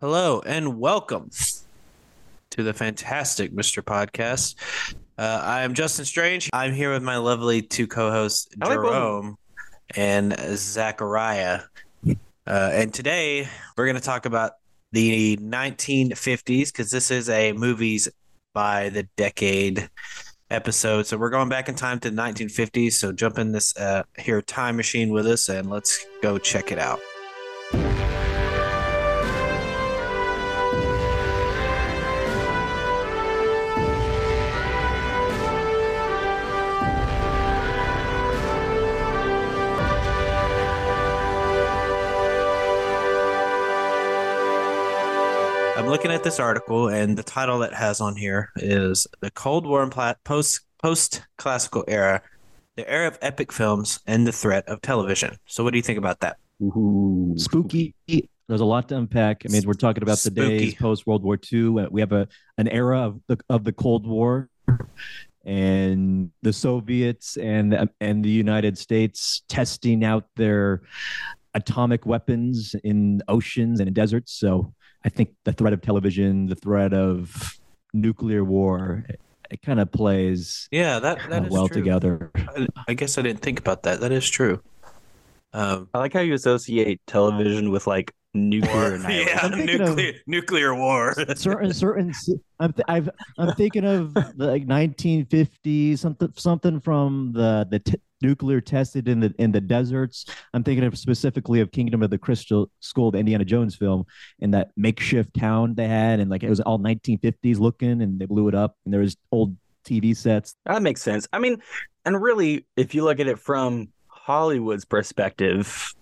Hello and welcome to the fantastic Mr. Podcast. Uh, I am Justin Strange. I'm here with my lovely two co-hosts I like both of Jerome and Zachariah. Uh, and today we're going to talk about the 1950s because this is a movies by the decade episode. So we're going back in time to the 1950s. So jump in this uh, here time machine with us and let's go check it out. I'm looking at this article, and the title that has on here is "The Cold War and Pla- Post Post Classical Era: The Era of Epic Films and the Threat of Television." So, what do you think about that? Ooh, spooky. There's a lot to unpack. I mean, we're talking about the Spooky. days post World War II. Uh, We have a an era of the of the Cold War, and the Soviets and and the United States testing out their atomic weapons in oceans and in deserts. So I think the threat of television, the threat of nuclear war, it, it kind of plays Yeah, that that is well true. together. I, I guess I didn't think about that. That is true. Um, I like how you associate television with like nuclear war. yeah, I'm thinking of- nuclear nuclear war. certain certain I'm th- I've, I'm thinking of the, like 1950 something something from the the t- nuclear tested in the in the deserts. I'm thinking of specifically of Kingdom of the Crystal Skull, the Indiana Jones film, and that makeshift town they had, and like it was all 1950s looking, and they blew it up, and there was old TV sets. That makes sense. I mean, and really, if you look at it from Hollywood's perspective,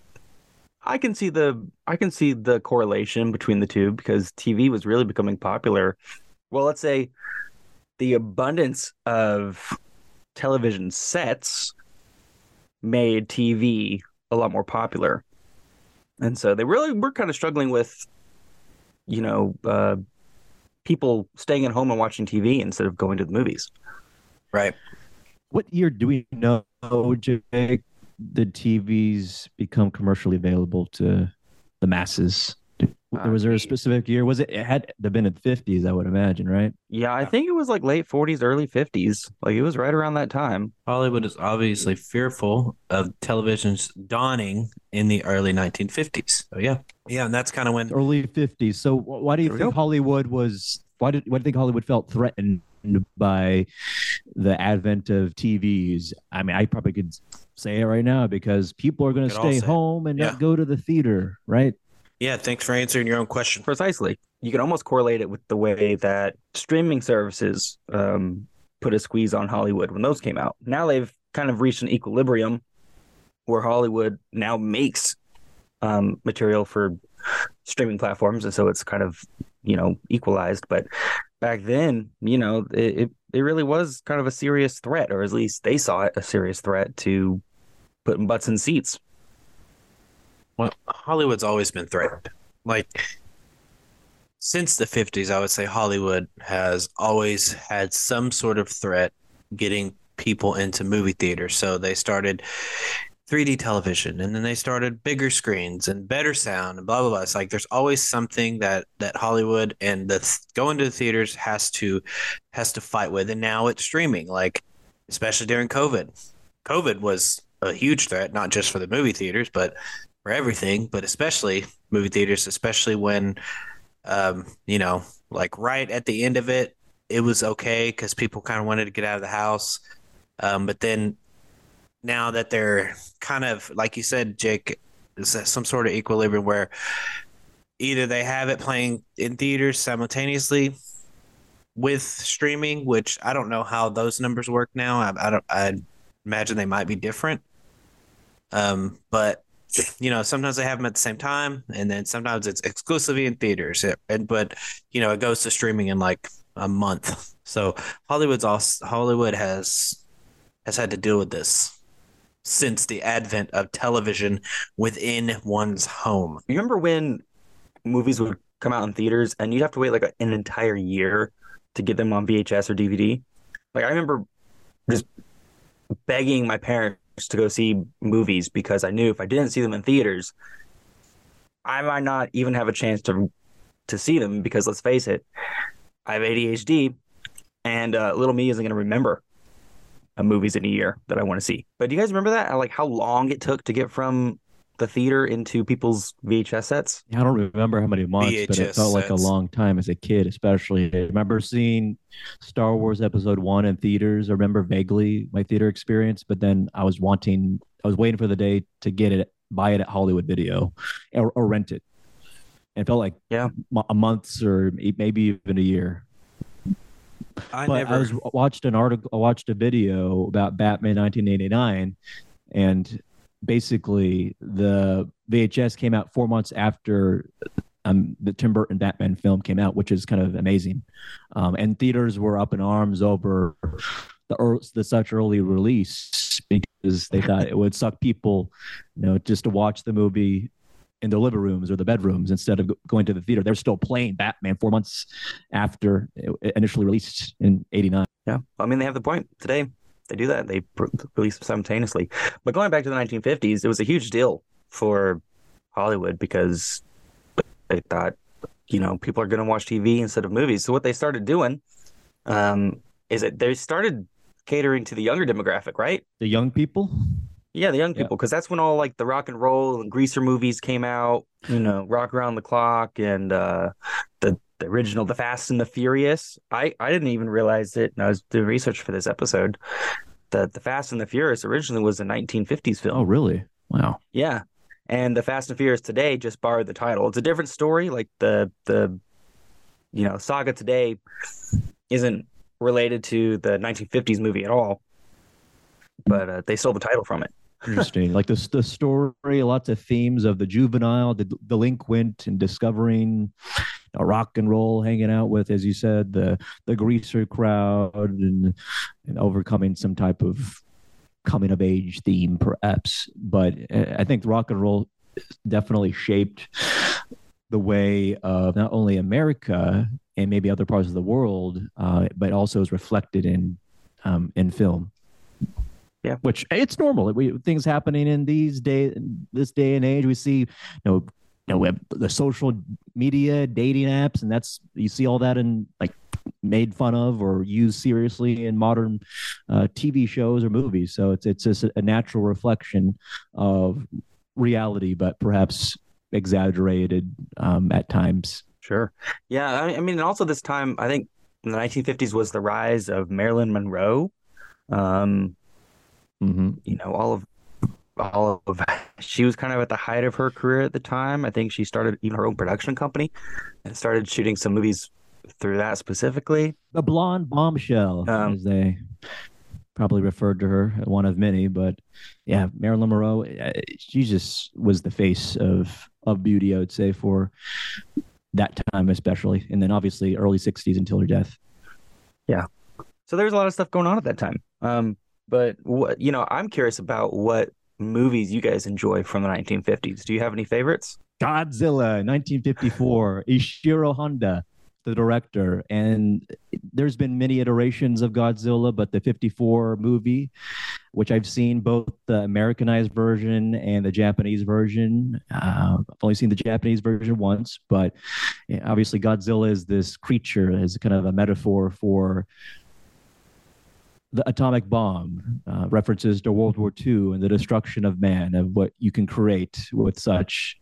I can see the I can see the correlation between the two because TV was really becoming popular. Well, let's say the abundance of television sets made TV a lot more popular. And so they really were kind of struggling with, you know, uh, people staying at home and watching TV instead of going to the movies. right. What year do we know, Jake? The TVs become commercially available to the masses. Uh, was there a specific year? Was it? It had to have been in the 50s, I would imagine, right? Yeah, I think it was like late 40s, early 50s. Like it was right around that time. Hollywood is obviously fearful of television's dawning in the early 1950s. So yeah, yeah, and that's kind of when early 50s. So why do you think go. Hollywood was why did why do you think Hollywood felt threatened by the advent of TVs? I mean, I probably could say it right now because people are going to stay home and Yeah. not go to the theater, right? Yeah, thanks for answering your own question. Precisely. You can almost correlate it with the way that streaming services um, put a squeeze on Hollywood when those came out. Now they've kind of reached an equilibrium where Hollywood now makes um, material for streaming platforms. And so it's kind of, you know, equalized. But back then, you know, it, it, it really was kind of a serious threat, or at least they saw it a serious threat to putting butts in seats. Well, Hollywood's always been threatened. Like since the 50s, I would say Hollywood has always had some sort of threat getting people into movie theaters. So they started 3D television and then they started bigger screens and better sound and blah blah blah. It's like there's always something that that Hollywood and the th- going to the theaters has to has to fight with. And now it's streaming, like especially during COVID. COVID was a huge threat, not just for the movie theaters, but for everything, but especially movie theaters, especially when, um, you know, like right at the end of it, it was okay because people kind of wanted to get out of the house. Um, but then now that they're kind of, like you said, Jake, is that some sort of equilibrium where either they have it playing in theaters simultaneously with streaming, which I don't know how those numbers work now. I, I don't, I imagine they might be different. Um, but you know, sometimes they have them at the same time, and then sometimes it's exclusively in theaters. And but you know, it goes to streaming in like a month. So Hollywood's also Hollywood has has had to deal with this since the advent of television within one's home. You remember when movies would come out in theaters and you'd have to wait like an entire year to get them on VHS or DVD? Like I remember just begging my parents to go see movies because I knew if I didn't see them in theaters, I might not even have a chance to to see them because let's face it, I have ADHD, and uh, little me isn't going to remember movies in a year that I want to see. But do you guys remember that? Like how long it took to get from the theater into people's VHS sets? I don't remember how many months, but it VHS felt like a long time as a kid, especially. I remember seeing Star Wars Episode One in theaters. I remember vaguely my theater experience, but then I was wanting, I was waiting for the day to get it, buy it at Hollywood Video, or, or rent it. And it felt like Yeah. mo- a months or maybe even a year. I but never I was watched an article, I watched a video about Batman 1989, and basically the VHS came out four months after um, the Tim Burton Batman film came out, which is kind of amazing. Um, and theaters were up in arms over the ear the such early release because they thought it would suck people, you know, just to watch the movie in their living rooms or the bedrooms instead of going to the theater. They're still playing Batman four months after it initially released in '89. Yeah, I mean they have the point today. They do that. They pr- release them simultaneously. But going back to the 1950s, it was a huge deal for Hollywood because they thought, you know, people are going to watch TV instead of movies. So what they started doing um, is that they started catering to the younger demographic, right? The young people, Yeah, the young people, because that's when all like the rock and roll and greaser movies came out. You know, Rock Around the Clock and uh, the the original The Fast and the Furious. I I didn't even realize it. And I was doing research for this episode. That The Fast and the Furious originally was a 1950s film. oh really? Wow. Yeah, and The Fast and Furious today just borrowed the title. It's a different story. Like the the you know saga today isn't related to the 1950s movie at all. But uh, they stole the title from it. Interesting. like the the story, lots of themes of the juvenile, the delinquent, and discovering rock and roll, hanging out with, as you said, the the greaser crowd, and and overcoming some type of coming of age theme, perhaps. But uh, I think rock and roll definitely shaped the way of not only America and maybe other parts of the world, uh, but also is reflected in um, in film. Yeah. which it's normal. We things happening in these day, this day and age. We see, you know, know, we have the social media, dating apps, and that's you see all that in like made fun of or used seriously in modern uh, TV shows or movies. So it's it's just a natural reflection of reality, but perhaps exaggerated um, at times. Sure. Yeah. I, I mean, and also this time, I think in the 1950s was the rise of Marilyn Monroe. Um, hmm you know, all of all of she was kind of at the height of her career at the time. I think she started even her own production company and started shooting some movies through that specifically. The blonde bombshell, Um, as they probably referred to her, one of many. But yeah, Marilyn Monroe, uh, she just was the face of of beauty. I would say for that time, especially, and then obviously early '60s until her death. Yeah, so there's a lot of stuff going on at that time. Um, but what you know, I'm curious about what movies you guys enjoy from the 1950s. Do you have any favorites? Godzilla, 1954, Ishiro Honda, the director. And there's been many iterations of Godzilla, but the 54 movie, which I've seen both the Americanized version and the Japanese version. Uh, I've only seen the Japanese version once, but obviously Godzilla is this creature, is kind of a metaphor for the atomic bomb, uh, references to World War II and the destruction of man, of what you can create with such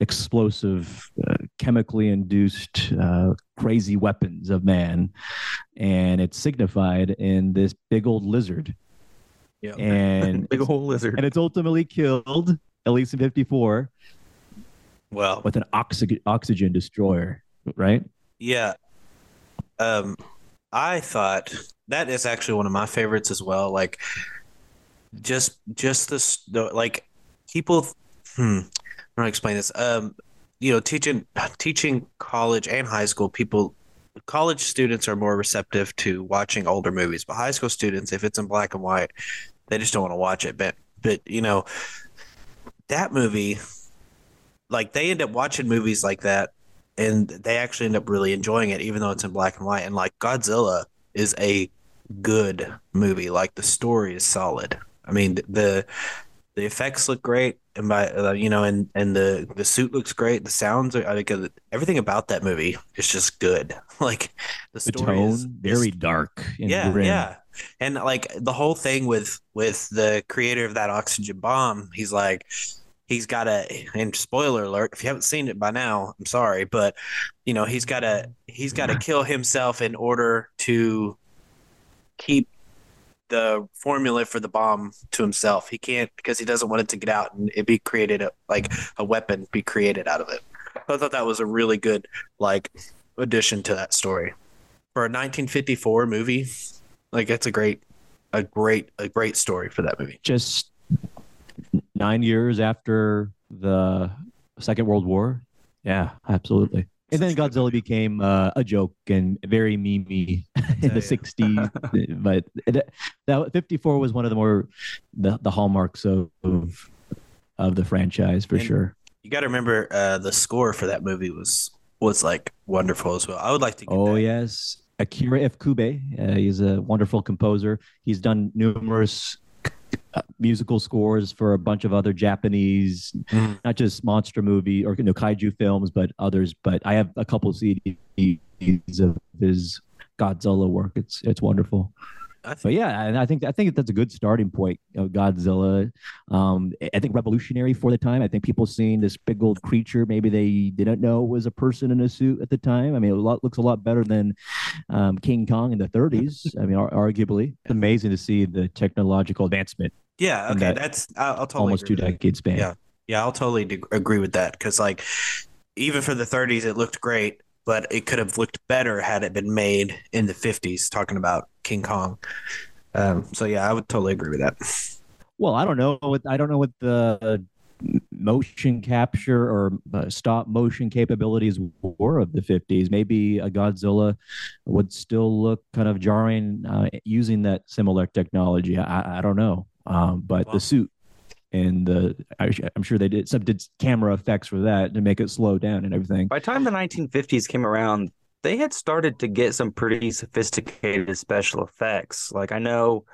explosive, uh, chemically induced, uh, crazy weapons of man. And it's signified in this big old lizard. Yeah. And, Big old lizard. and it's ultimately killed, at least in 54, Well, with an oxygen, oxygen destroyer, right? yeah. Um, I thought that is actually one of my favorites as well. Like, just just this, like people. Hmm. I'm gonna explain this. Um, you know, teaching teaching college and high school people. College students are more receptive to watching older movies, but high school students, if it's in black and white, they just don't want to watch it. But but you know, that movie, like they end up watching movies like that and they actually end up really enjoying it even though it's in black and white and like godzilla is a good movie like the story is solid i mean the the effects look great, and by uh, you know, and and the the suit looks great. The sounds are I think uh, everything about that movie is just good. Like the The story tone is very dark. And yeah, grim. yeah, and like the whole thing with with the creator of that oxygen bomb, he's like. He's got a, and spoiler alert, if you haven't seen it by now, I'm sorry, but you know, he's got to, he's got to kill himself in order to keep the formula for the bomb to himself. He can't because he doesn't want it to get out and it be created a, like a weapon be created out of it. I thought that was a really good like addition to that story for a 1954 movie. Like it's a great, a great, a great story for that movie. Just nine years after the Second World War. Yeah, absolutely. And then Godzilla became uh, a joke and very memey in the yeah. 60s. but it, that 54 was one of the more the, the hallmarks of, of of the franchise for And- sure. You got to remember uh, the score for that movie was was like wonderful as well. I would like to. Get Oh that. yes, Akira Ifukube. Uh, he's a wonderful composer. He's done numerous uh, musical scores for a bunch of other Japanese, Mhm. not just monster movie or you know kaiju films, but others. But I have a couple CDs of his Godzilla work. It's it's wonderful. Think But yeah, and I think I think that's a good starting point. You know, Godzilla, um, I think revolutionary for the time. I think people seeing this big old creature, maybe they didn't know was a person in a suit at the time. I mean, it lot, looks a lot better than um, King Kong in the 30s. I mean, ar- arguably, it's amazing to see the technological advancement Yeah. Okay. that That's I'll, I'll totally almost two decades span. Yeah. Yeah, I'll totally agree with that because, like, even for the 30s, it looked great, but it could have looked better had it been made in the 50s. Talking about King Kong, um, so yeah, I would totally agree with that. Well, I don't know what I don't know what the motion capture or uh, stop motion capabilities were of the 50s. Maybe a Godzilla would still look kind of jarring uh, using that similar technology. I, I don't know, um, but Well- the suit and the I, I'm sure they did some did camera effects for that to make it slow down and everything. By the time the 1950s came around, they had started to get some pretty sophisticated special effects. Like I know,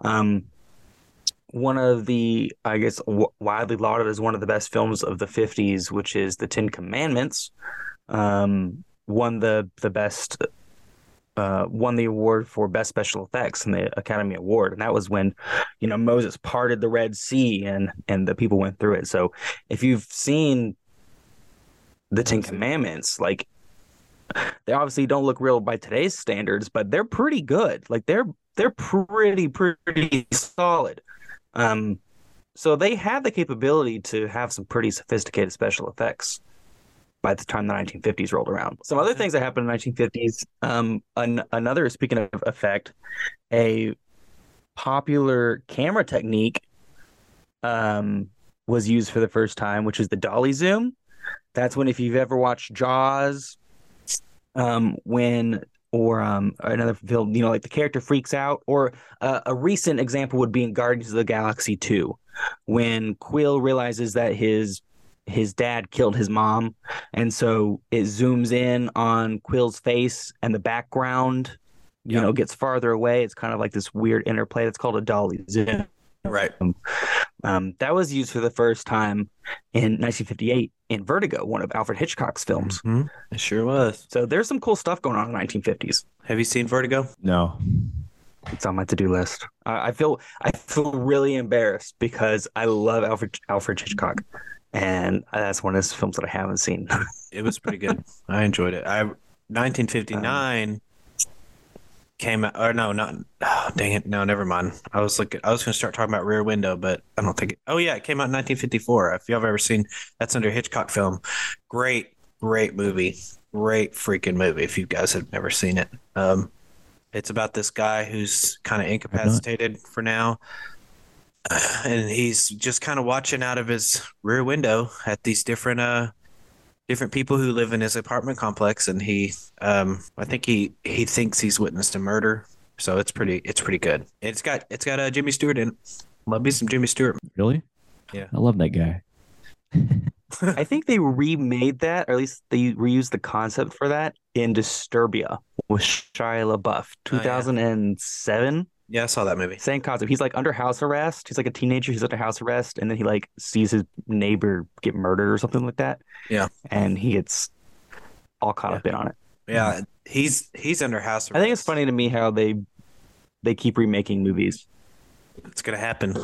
um, one of the I guess w- widely lauded as one of the best films of the 50s, which is The Ten Commandments, um, won the the best. Uh, won the award for best special effects in the Academy Award, and that was when, you know, Moses parted the Red Sea and and the people went through it. So, if you've seen the Ten Commandments, like they obviously don't look real by today's standards, but they're pretty good. Like they're they're pretty pretty solid. Um, so they had the capability to have some pretty sophisticated special effects by the time the 1950s rolled around. Some other things that happened in the 1950s. Um, an, another speaking of effect, a popular camera technique um, was used for the first time, which is the dolly zoom. That's when if you've ever watched Jaws, um, when or um another film, you know, like the character freaks out, or uh, a recent example would be in Guardians of the Galaxy 2, when Quill realizes that his his dad killed his mom, and so it zooms in on Quill's face and the background, you Yeah. know, gets farther away. It's kind of like this weird interplay. That's called a dolly zoom. Right. Um, that was used for the first time in 1958 in Vertigo, one of Alfred Hitchcock's films. Mhm. It sure was. So there's some cool stuff going on in the 1950s. Have you seen Vertigo? No, It's on my to-do list. I I feel I feel really embarrassed because I love Alfred Alfred Hitchcock, and that's one of his films that I haven't seen. It was pretty good. I enjoyed it. I 1959 came out, or no, not. Oh, dang it! No, never mind. I was looking. I was going to start talking about Rear Window, but I don't think. It, oh yeah, it came out in 1954. If y'all ever seen, that's under Hitchcock film. Great, great movie. Great freaking movie. If you guys have never seen it, um, it's about this guy who's kind of incapacitated for now. And he's just kind of watching out of his rear window at these different uh different people who live in his apartment complex and he um i think he he thinks he's witnessed a murder so it's pretty it's pretty good it's got it's got uh, jimmy stewart in it love me some jimmy stewart really? Yeah. I love that guy. I think they remade that, or at least they reused the concept for that in Disturbia with Shia LaBeouf, Oh, yeah. 2007. Yeah, I saw that movie. Same concept. He's like under house arrest. He's like a teenager. He's under house arrest, and then he like sees his neighbor get murdered or something like that. Yeah. and he gets all caught Yeah. up in on it. Yeah, he's he's under house arrest. I think it's funny to me how they they keep remaking movies. It's gonna happen.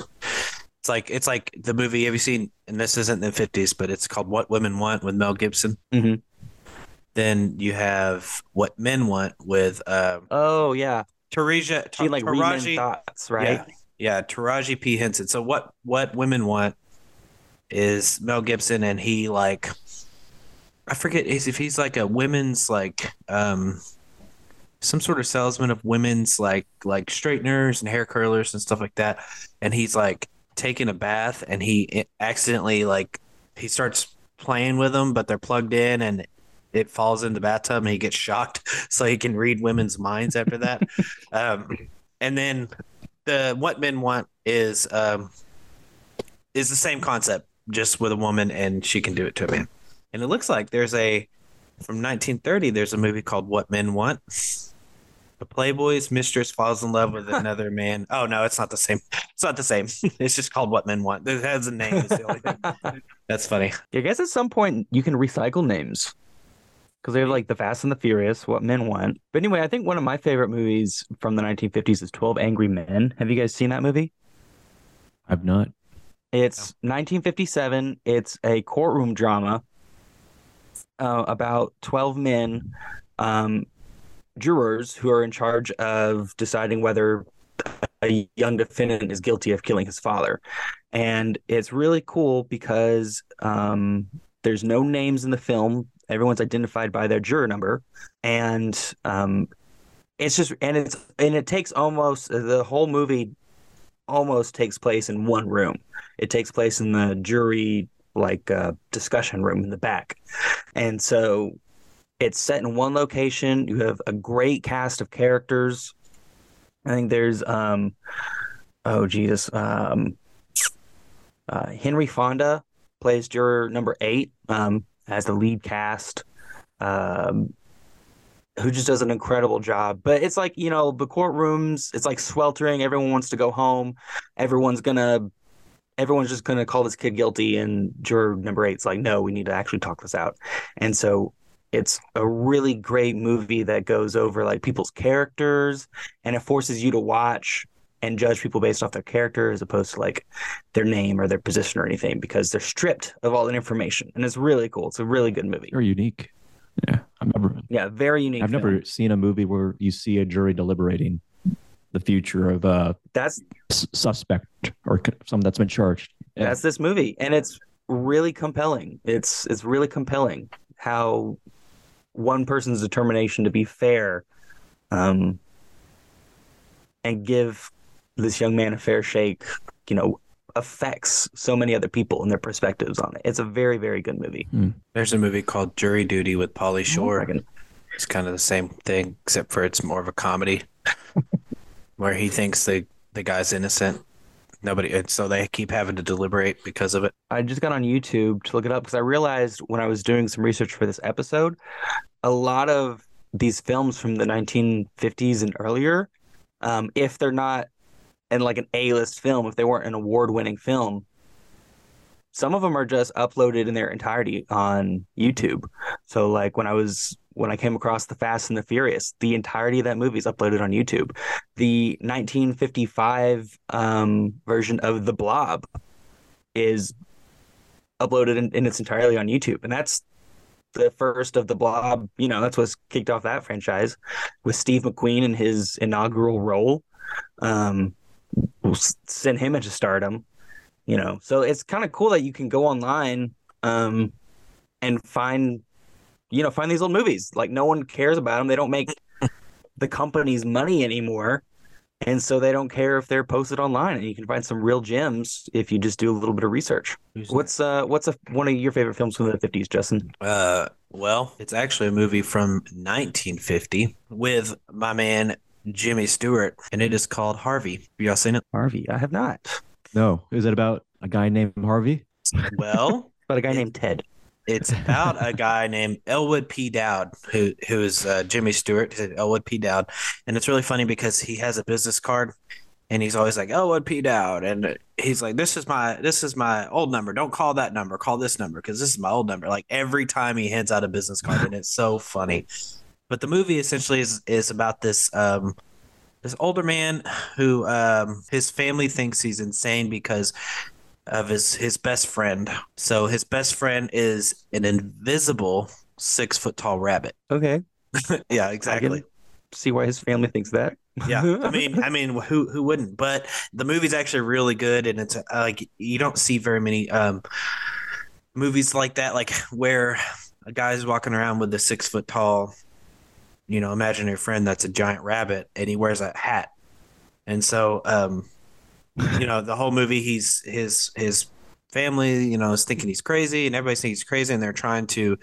It's like it's like the movie. Have you seen? And this isn't the fifties, but it's called What Women Want with Mel Gibson. Mhm. Then you have What Men Want with uh, Oh yeah, Taraji. like Taraji thoughts, right? Yeah, yeah, Taraji P Henson. So what what women want is Mel Gibson, and he like I forget if he's like a women's like um some sort of salesman of women's like like straighteners and hair curlers and stuff like that, and he's like taking a bath and he accidentally like he starts playing with them, but they're plugged in and it falls in the bathtub and he gets shocked so he can read women's minds after that. um, and then the what men want is um, is the same concept, just with a woman and she can do it to a man. And it looks like there's a from 1930. There's a movie called What Men Want. A Playboy's mistress falls in love with another man. Oh no, it's not the same. It's not the same. It's just called What Men Want. It has a name. The. That's funny. I guess at some point you can recycle names because they have like the Fast and the Furious, What Men Want. But anyway, I think one of my favorite movies from the 1950s is 12 Angry Men. Have you guys seen that movie? I've not. It's 1957. It's a courtroom drama uh, about 12 men, um, jurors who are in charge of deciding whether a young defendant is guilty of killing his father. And it's really cool because um, there's no names in the film. Everyone's identified by their juror number. And um, it's just, and it's, and it takes almost the whole movie almost takes place in one room. It takes place in the jury like uh, discussion room in the back, and so it's set in one location. You have a great cast of characters. I think there's um, oh Jesus, um, uh, Henry Fonda plays juror number eight um, as the lead cast. Um, who just does an incredible job. But it's like, you know, the courtrooms, it's like sweltering. Everyone wants to go home. Everyone's gonna everyone's just gonna call this kid guilty and juror number eight's like, no, we need to actually talk this out. And so it's a really great movie that goes over like people's characters and it forces you to watch and judge people based off their character as opposed to like their name or their position or anything because they're stripped of all that information. And it's really cool. It's a really good movie. Very unique. Yeah, I've never. Yeah, very unique. I've film. never seen a movie where you see a jury deliberating the future of a That's s- suspect or someone that's been charged. Yeah. That's this movie, and it's really compelling. It's it's really compelling how one person's determination to be fair, um, and give this young man a fair shake, you know, affects so many other people and their perspectives on it. It's a very very good movie. There's a movie called Jury Duty with Pauly Shore. I can- It's kind of the same thing, except for it's more of a comedy, where he thinks the the guy's innocent. Nobody, and so they keep having to deliberate because of it. I just got on YouTube to look it up because I realized when I was doing some research for this episode, a lot of these films from the 1950s and earlier, um, if they're not in like an A-list film, if they weren't an award-winning film, some of them are just uploaded in their entirety on YouTube. So like when I was when I came across The Fast and the Furious, the entirety of that movie is uploaded on YouTube. The 1955 um, version of The Blob is uploaded in, in its entirety on YouTube, and that's the first of the Blob. You know, that's what's kicked off that franchise with Steve McQueen in his inaugural role. Um, will send him into stardom. You know, so it's kind of cool that you can go online um, and find, you know, find these old movies. Like no one cares about them. They don't make the company's money anymore. And so they don't care if they're posted online, and you can find some real gems if you just do a little bit of research. What's uh what's a, one of your favorite films from the fifties, Justin? Uh, well, it's actually a movie from 1950 with my man Jimmy Stewart, and it is called Harvey. Have y'all seen it? Harvey. I have not. No, is it about a guy named Harvey? Well, But a guy named Ted. it's about a guy named Elwood P. Dowd, who who is uh, Jimmy Stewart, Elwood P. Dowd, and it's really funny because he has a business card, and he's always like, "Oh, what P Dowd," and he's like, "This is my this is my old number. Don't call that number. Call this number because this is my old number." Like every time he hands out a business card, and it's so funny. But the movie essentially is is about this um this older man who um his family thinks he's insane because of his his best friend. So his best friend is an invisible six foot tall rabbit. Okay. yeah, exactly. See why his family thinks that. Yeah, I mean, I mean, who who wouldn't? But the movie's actually really good, and it's uh, like you don't see very many um movies like that, like where a guy's walking around with a six foot tall, you know, imaginary friend that's a giant rabbit, and he wears a hat, and so um, you know, the whole movie, he's his his family, you know, is thinking he's crazy, and everybody's thinking he's crazy, and they're trying to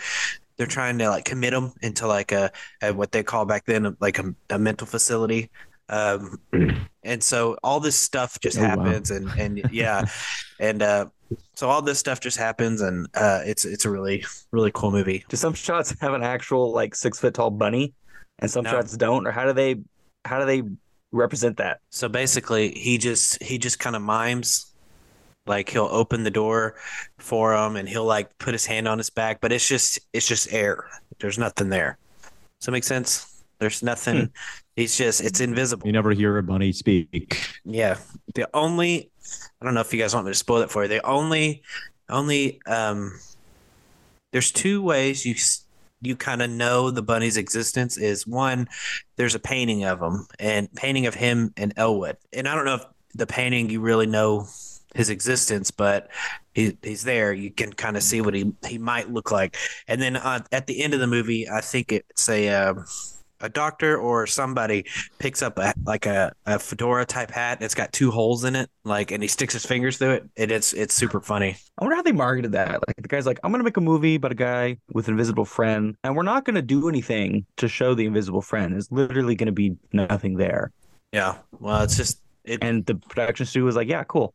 they're trying to like commit him into like a, a what they call back then like a, a mental facility. Um and so all this stuff just Oh, wow. happens and and yeah. And uh so all this stuff just happens and uh it's it's a really really cool movie. Do some shots have an actual like six foot tall bunny, and some No. shots don't, or how do they how do they represent that? so basically he just he just kind of mimes like he'll open the door for him and he'll like put his hand on his back but it's just it's just air there's nothing there does that make sense there's nothing he's just it's invisible You never hear a bunny speak. Yeah. The only I don't know if you guys want me to spoil it for you. The only only um there's two ways you s- you kind of know the bunny's existence is one there's a painting of him and painting of him and Elwood. And I don't know if the painting you really know his existence, but he, he's there. You can kind of see what he he might look like. And then uh, at the end of the movie, I think it's a um, a doctor or somebody picks up a like a, a fedora type hat. It's got two holes in it, like, and he sticks his fingers through it. And it's it's super funny. I wonder how they marketed that. Like the guy's like, I'm gonna make a movie about a guy with an invisible friend, and we're not gonna do anything to show the invisible friend. There's literally gonna be nothing there. Yeah. Well, it's just it. And the production studio was like, Yeah, cool.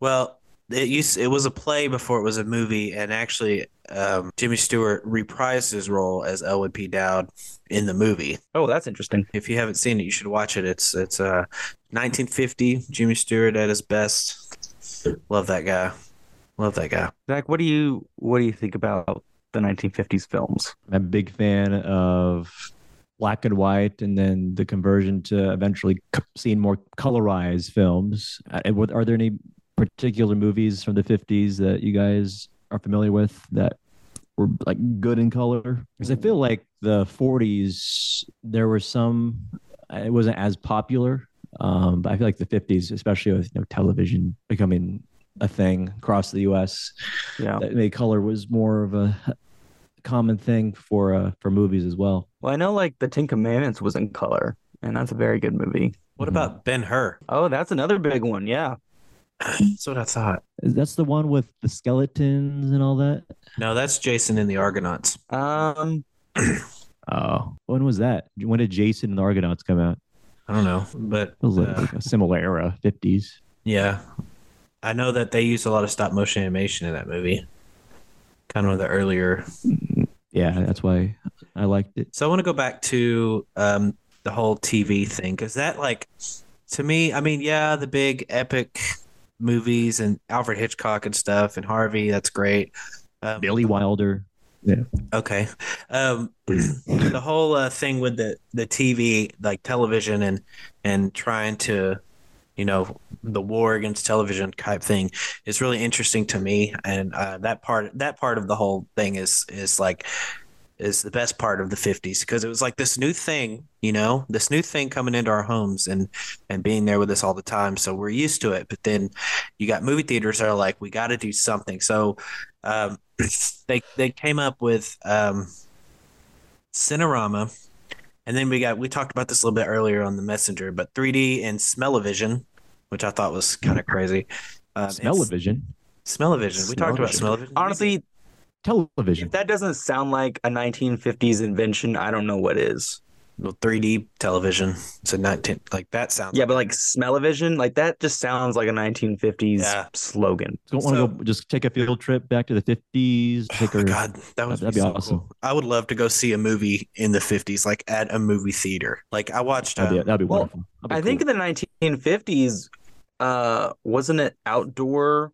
Well, it used it was a play before it was a movie, and actually, um, Jimmy Stewart reprised his role as Elwood P. Dowd in the movie. Oh, that's interesting. If you haven't seen it, you should watch it. It's it's uh 1950. Jimmy Stewart at his best. Love that guy. Love that guy. Zach, what do you what do you think about the 1950s films? I'm a big fan of black and white, and then the conversion to eventually c- seeing more colorized films. Uh, Are there any particular movies from the 50s that you guys are familiar with that were like good in color? Because I feel like the 40s there were some. uh, It wasn't as popular, um, but I feel like the 50s, especially with you know television becoming a thing across the U.S Yeah. that made color was more of a common thing for uh, for movies as well. Well, I know like the Ten Commandments was in color, and that's a very good movie. What about Ben Hur? Oh, that's another big one. Yeah. That's what I thought. That's the one with the skeletons and all that. No, that's Jason and the Argonauts. Um, Oh, when was that? When did Jason and the Argonauts come out? I don't know, but It was like, uh, like a similar era, fifties. yeah, I know that they used a lot of stop motion animation in that movie. Kind of the earlier. Yeah, that's why I liked it. So I want to go back to um, the whole TV thing because that, like, to me, I mean, yeah, the big epic movies and Alfred Hitchcock and stuff and Harvey, that's great. Um, Billy Wilder. Yeah. Okay. Um, the whole uh, thing with the the TV, like television, and and trying to, you know, the war against television type thing is really interesting to me, and uh, that part that part of the whole thing is is like is the best part of the 50s because it was like this new thing you know this new thing coming into our homes and and being there with us all the time so we're used to it but then you got movie theaters that are like we got to do something so um, they they came up with um, Cinerama, and then we got we talked about this a little bit earlier on the messenger, but 3D and Smell-O-Vision, which I thought was kind of crazy. Um, Smell-O-Vision. Smell-O-Vision. We talked about Smell-O-Vision. Smell-O-Vision. honestly, Television. if that doesn't sound like a 1950s invention, I don't know what is. Well, 3D television. It's a 19 like that sounds. Yeah, but like smell-o-vision, like that just sounds like a 1950s Yeah. slogan. Don't want to So- go just take a field trip back to the 50s. Oh Take my her, god, that would That'd be, be so awesome. cool. I would love to go see a movie in the 50s, like at a movie theater. Like I watched. That'd be, um, that'd be well, wonderful. That'd be I think in the 1950s, uh, wasn't it outdoor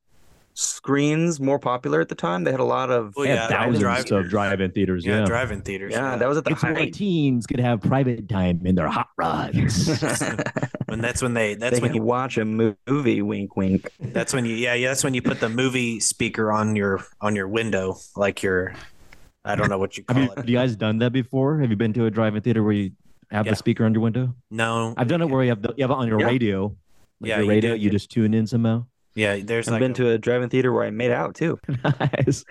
screens more popular at the time? They had a lot of Well, yeah, have that was thousands drive- of drive-in theaters. yeah, Yeah, drive-in theaters. yeah, that was at the It's height. teens could have private time in their hot rods. when that's when they. That's they when you watch a movie. Wink, wink. That's when you yeah, yeah, that's when you put the movie speaker on your on your window, like your I don't know what you have call you, it. have you guys done that before? Have you been to a drive-in theater where you have Yeah. the speaker on your window? No. I've done it where you have the, you have it on your Yeah. radio. Like Yeah, your radio. do. You just tune in somehow. Yeah, there's I've like been a- to a drive-in theater where I made out too. nice.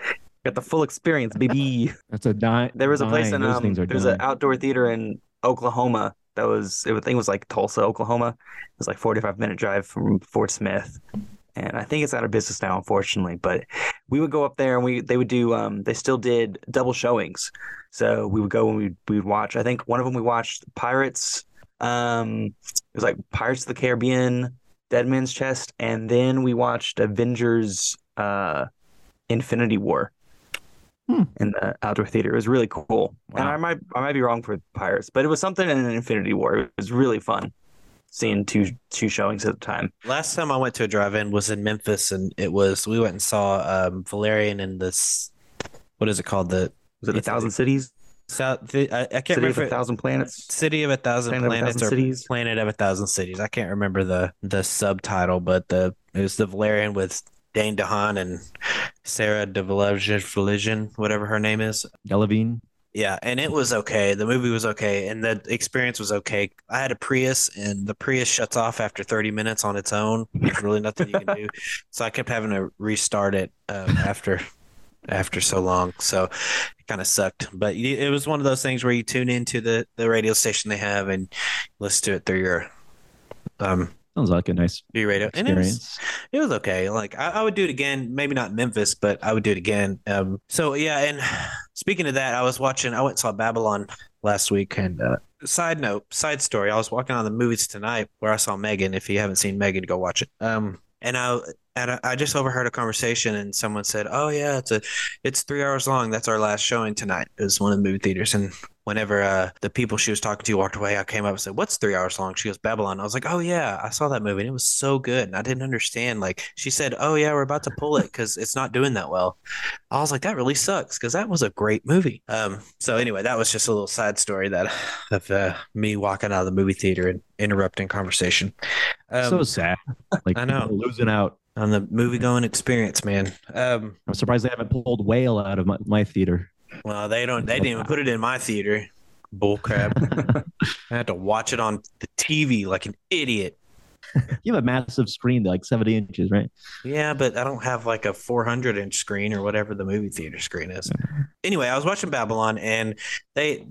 Got the full experience, baby. That's a nine. There was a place in Those um, things are there's an outdoor theater in Oklahoma that was it, was- I think it was like Tulsa, Oklahoma. It was like 45 minute drive from Fort Smith, and I think it's out of business now, unfortunately. But we would go up there and we they would do um they still did double showings, so we would go and we we would watch. I think one of them we watched Pirates. Um, it was like Pirates of the Caribbean, Dead Man's Chest, and then we watched Avengers. Uh, Infinity War Hmm. in the outdoor theater. It was really cool. And I might I might be wrong for Pirates, but it was something in Infinity War. It was really fun seeing two two showings at the time. last time I went to a drive-in was in Memphis and it was we went and saw um Valerian in this what is it called? The Was it a It's- Thousand Cities? South the, I, I can't City of remember a Thousand Planets? City of a Thousand Planet of a Planets Thousand or Cities? Planet of a Thousand Cities. I can't remember the the subtitle, but the it was the Valerian with Dane DeHaan and Sarah DeVilligen, whatever her name is. Delavine. Yeah, and it was okay. The movie was okay, and the experience was okay. I had a Prius, and the Prius shuts off after 30 minutes on its own. There's really nothing you can do. So I kept having to restart it um, after after so long. So it kind of sucked. But it was one of those things where you tune into the the radio station they have and listen to it through your um Sounds like a nice your radio. And it was experience. it was okay. Like I, I would do it again. Maybe not Memphis, but I would do it again. Um, so yeah. And speaking of that, I was watching. I went and saw Babylon last week. And uh, side note, side story. I was walking on the movies tonight where I saw Megan. If you haven't seen Megan, go watch it. Um, and I and I- I just overheard a conversation, and someone said, "Oh yeah, it's a, it's three hours long. That's our last showing tonight." It was one of the movie theaters, and whenever uh, the people she was talking to walked away, I came up and said, "What's three hours long?" She goes, "Babylon." I was like, "Oh yeah, I saw that movie, and it was so good." And I didn't understand. Like she said, "Oh yeah, we're about to pull it because it's not doing that well." I was like, "That really sucks," because that was a great movie. Um. So anyway, that was just a little side story that of uh, me walking out of the movie theater and interrupting conversation. Um, so sad. Like I know. losing out. On the movie going experience, man. Um. I'm surprised they haven't pulled Whale out of my, my theater. Well, they don't. They didn't even put it in my theater. Bull crap. I had to watch it on the TV like an idiot. You have a massive screen, like 70 inches, right? Yeah, but I don't have like a 400 inch screen or whatever the movie theater screen is. Anyway, I was watching Babylon and they,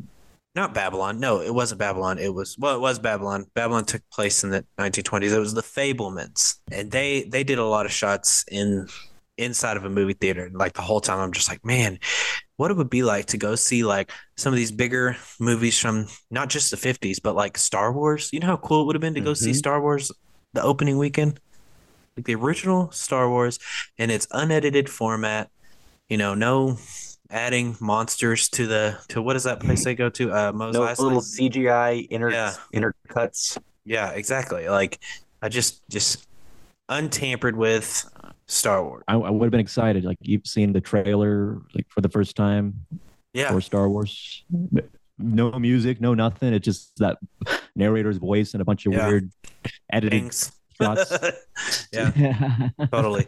not Babylon. No, it wasn't Babylon. It was, well, it was Babylon. Babylon took place in the 1920s. It was the Fabelmans, And they, they did a lot of shots in, inside of a movie theater. And like the whole time, I'm just like, man, what it would be like to go see like some of these bigger movies from not just the 50s, but like Star Wars. You know how cool it would have been to go see Mhm. Star Wars the opening weekend? Like the original Star Wars in its unedited format. You know, no adding monsters to the to what is that place they go to? Uh Mos No Eisley? little CGI inter Yeah. intercuts. Yeah, exactly. Like I just just untampered with Star Wars. I, I would have been excited. Like you've seen the trailer like for the first time Yeah. for Star Wars. No music, no nothing. It's just that narrator's voice and a bunch of Yeah. weird editing Things. shots. yeah. totally.